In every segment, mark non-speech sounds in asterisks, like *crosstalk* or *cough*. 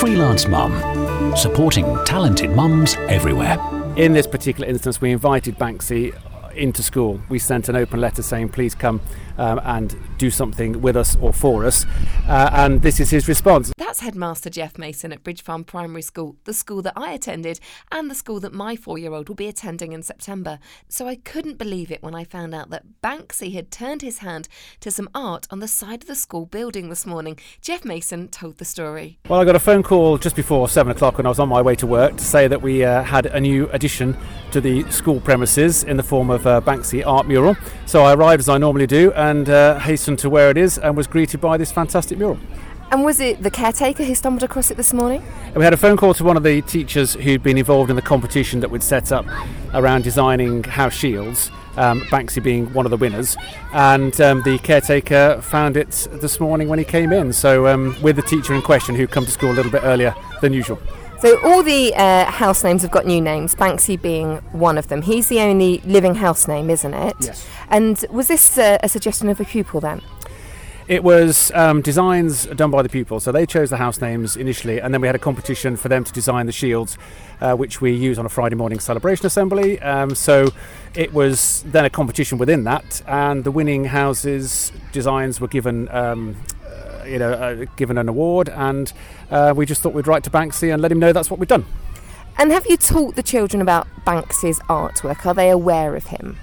Freelance Mum, supporting talented mums everywhere. In this particular instance, we invited Banksy into school. We sent an open letter saying, please come um, and do something with us or for us. Uh, and this is his response. That's Headmaster Jeff Mason at Bridge Farm Primary School, the school that I attended and the school that my four year old will be attending in September. So I couldn't believe it when I found out that Banksy had turned his hand to some art on the side of the school building this morning. Jeff Mason told the story. Well, I got a phone call just before seven o'clock when I was on my way to work to say that we uh, had a new addition to the school premises in the form of a Banksy art mural. So I arrived as I normally do and uh, hastened to where it is and was greeted by this fantastic mural. And was it the caretaker who stumbled across it this morning? And we had a phone call to one of the teachers who'd been involved in the competition that we'd set up around designing house shields. Um, Banksy being one of the winners, and um, the caretaker found it this morning when he came in. So, um, with the teacher in question, who'd come to school a little bit earlier than usual. So all the uh, house names have got new names, Banksy being one of them. He's the only living house name, isn't it? Yes. And was this uh, a suggestion of a pupil then? It was um, designs done by the pupils, so they chose the house names initially, and then we had a competition for them to design the shields, uh, which we use on a Friday morning celebration assembly. Um, so it was then a competition within that, and the winning houses designs were given. Um, you know, uh, given an award, and uh, we just thought we'd write to Banksy and let him know that's what we've done. And have you taught the children about Banksy's artwork? Are they aware of him?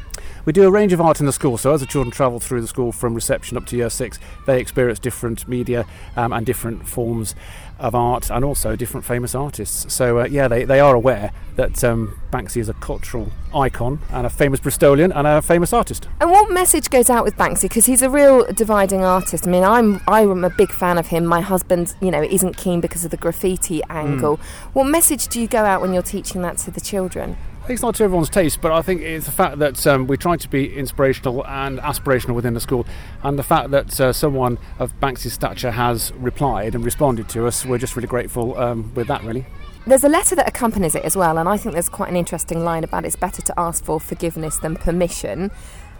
We do a range of art in the school, so as the children travel through the school from reception up to year six, they experience different media um, and different forms of art and also different famous artists. So, uh, yeah, they, they are aware that um, Banksy is a cultural icon and a famous Bristolian and a famous artist. And what message goes out with Banksy? Because he's a real dividing artist. I mean, I'm I'm a big fan of him. My husband, you know, isn't keen because of the graffiti angle. What message do you go out when you're teaching that to the children? I think it's not to everyone's taste, but I think it's the fact that um, we try to be inspirational and aspirational within the school, and the fact that uh, someone of Banksy's stature has replied and responded to us, we're just really grateful um, with that, really. There's a letter that accompanies it as well, and I think there's quite an interesting line about it's better to ask for forgiveness than permission.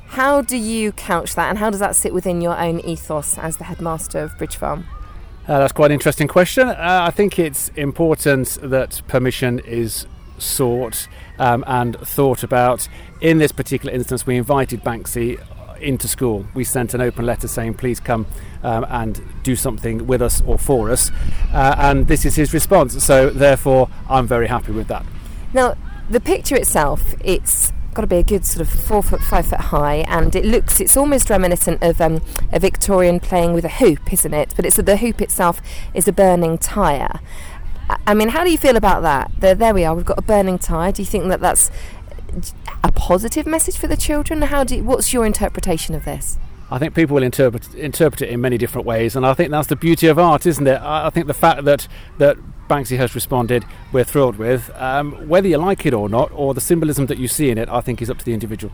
How do you couch that, and how does that sit within your own ethos as the headmaster of Bridge Farm? Uh, that's quite an interesting question. Uh, I think it's important that permission is sought um, and thought about. In this particular instance, we invited Banksy into school. We sent an open letter saying, please come um, and do something with us or for us. Uh, and this is his response. So, therefore, I'm very happy with that. Now, the picture itself, it's got to be a good sort of four foot, five foot high, and it looks, it's almost reminiscent of um, a Victorian playing with a hoop, isn't it? But it's the hoop itself is a burning tyre. I- mean, how do you feel about that? There, there we are. We've got a burning tyre. Do you think that that's a positive message for the children? How do you, what's your interpretation of this? I think people will interpret interpret it in many different ways, and I think that's the beauty of art, isn't it? I, I think the fact that that Banksy has responded, we're thrilled with. Um, whether you like it or not, or the symbolism that you see in it, I think is up to the individual.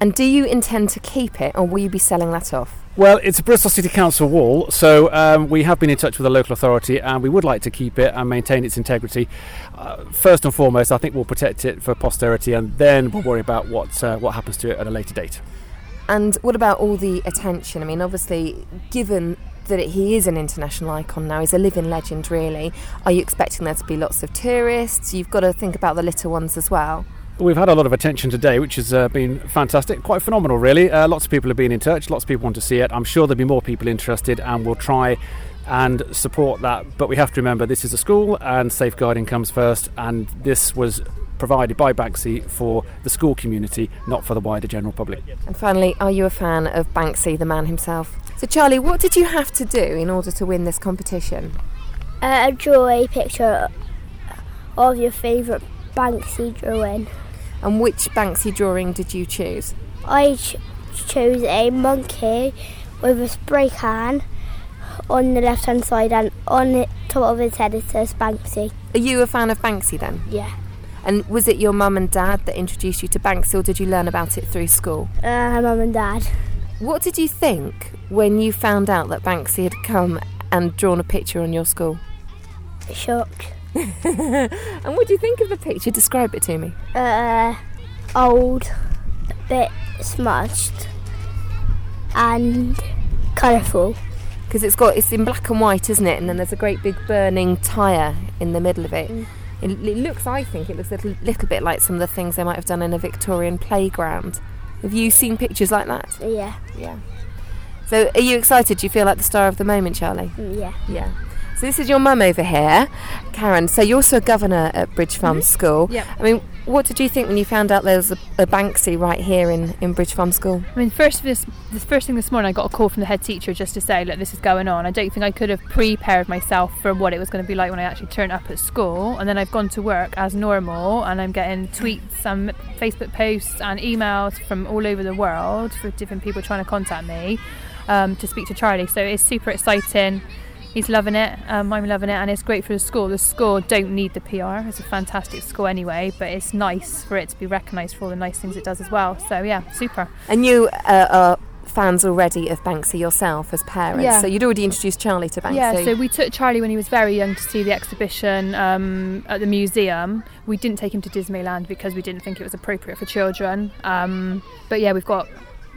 And do you intend to keep it, or will you be selling that off? Well, it's a Bristol City Council wall, so um, we have been in touch with the local authority and we would like to keep it and maintain its integrity. Uh, first and foremost, I think we'll protect it for posterity and then we'll worry about what, uh, what happens to it at a later date. And what about all the attention? I mean, obviously, given that he is an international icon now, he's a living legend, really. Are you expecting there to be lots of tourists? You've got to think about the little ones as well. We've had a lot of attention today, which has uh, been fantastic, quite phenomenal, really. Uh, lots of people have been in touch, lots of people want to see it. I'm sure there'll be more people interested, and we'll try and support that. But we have to remember this is a school, and safeguarding comes first, and this was provided by Banksy for the school community, not for the wider general public. And finally, are you a fan of Banksy, the man himself? So, Charlie, what did you have to do in order to win this competition? Uh, draw a picture of your favourite Banksy drawing. And which Banksy drawing did you choose? I ch- chose a monkey with a spray can on the left hand side, and on the top of his head it says Banksy. Are you a fan of Banksy then? Yeah. And was it your mum and dad that introduced you to Banksy, or did you learn about it through school? Uh, mum and dad. What did you think when you found out that Banksy had come and drawn a picture on your school? Shocked. *laughs* And what do you think of the picture? Describe it to me. Uh, old, a bit smudged, and colourful. because it's got it's in black and white, isn't it? And then there's a great big burning tyre in the middle of it. Mm. It, it looks, I think, it looks a little, little bit like some of the things they might have done in a Victorian playground. Have you seen pictures like that? Yeah. Yeah. So, are you excited? Do you feel like the star of the moment, Charlie? Mm, Yeah. Yeah. So this is your mum over here, Karen. So you're also a governor at Bridge Farm School. Yep. I mean, what did you think when you found out there was a, a Banksy right here in, in Bridge Farm School? I mean, first this the first thing this morning, I got a call from the head teacher just to say, look, this is going on. I don't think I could have prepared myself for what it was going to be like when I actually turned up at school. And then I've gone to work as normal, and I'm getting tweets and Facebook posts and emails from all over the world for different people trying to contact me um, to speak to Charlie. So it's super exciting. He's loving it. Um, I'm loving it, and it's great for the school. The school don't need the PR. It's a fantastic school anyway, but it's nice for it to be recognised for all the nice things it does as well. So yeah, super. And you uh, are fans already of Banksy yourself as parents. Yeah. So you'd already introduced Charlie to Banksy. Yeah, so we took Charlie when he was very young to see the exhibition um, at the museum. We didn't take him to Dismaland because we didn't think it was appropriate for children. Um, but yeah, we've got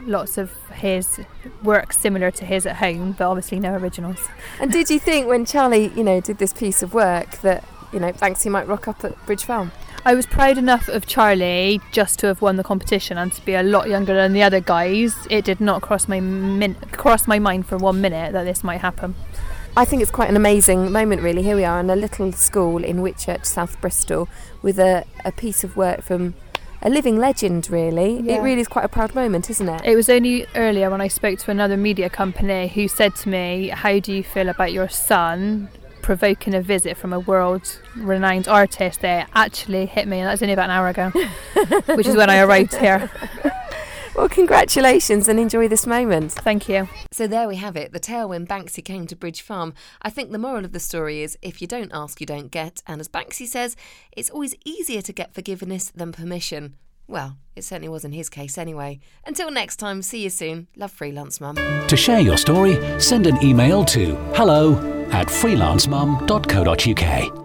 lots of his work similar to his at home, but obviously no originals. and did you think when Charlie, you know, did this piece of work that you know Banksy might rock up at Bridge Farm? I was proud enough of Charlie just to have won the competition and to be a lot younger than the other guys. It did not cross my min- cross my mind for one minute that this might happen. I think it's quite an amazing moment, really. Here we are in a little school in Whitchurch, South Bristol, with a, a piece of work from a living legend, really. It really is quite a proud moment, isn't it? It was only earlier when I spoke to another media company who said to me, How do you feel about your son provoking a visit from a world renowned artist? They actually hit me, and that was only about an hour ago, *laughs* which is when I arrived here. *laughs* Well, congratulations and enjoy this moment. Thank you. So there we have it, the tale when Banksy came to Bridge Farm. I think the moral of the story is if you don't ask, you don't get. And as Banksy says, it's always easier to get forgiveness than permission. Well, it certainly was in his case anyway. Until next time, see you soon. Love Freelance Mum. To share your story, send an email to hello at freelancemum.co.uk.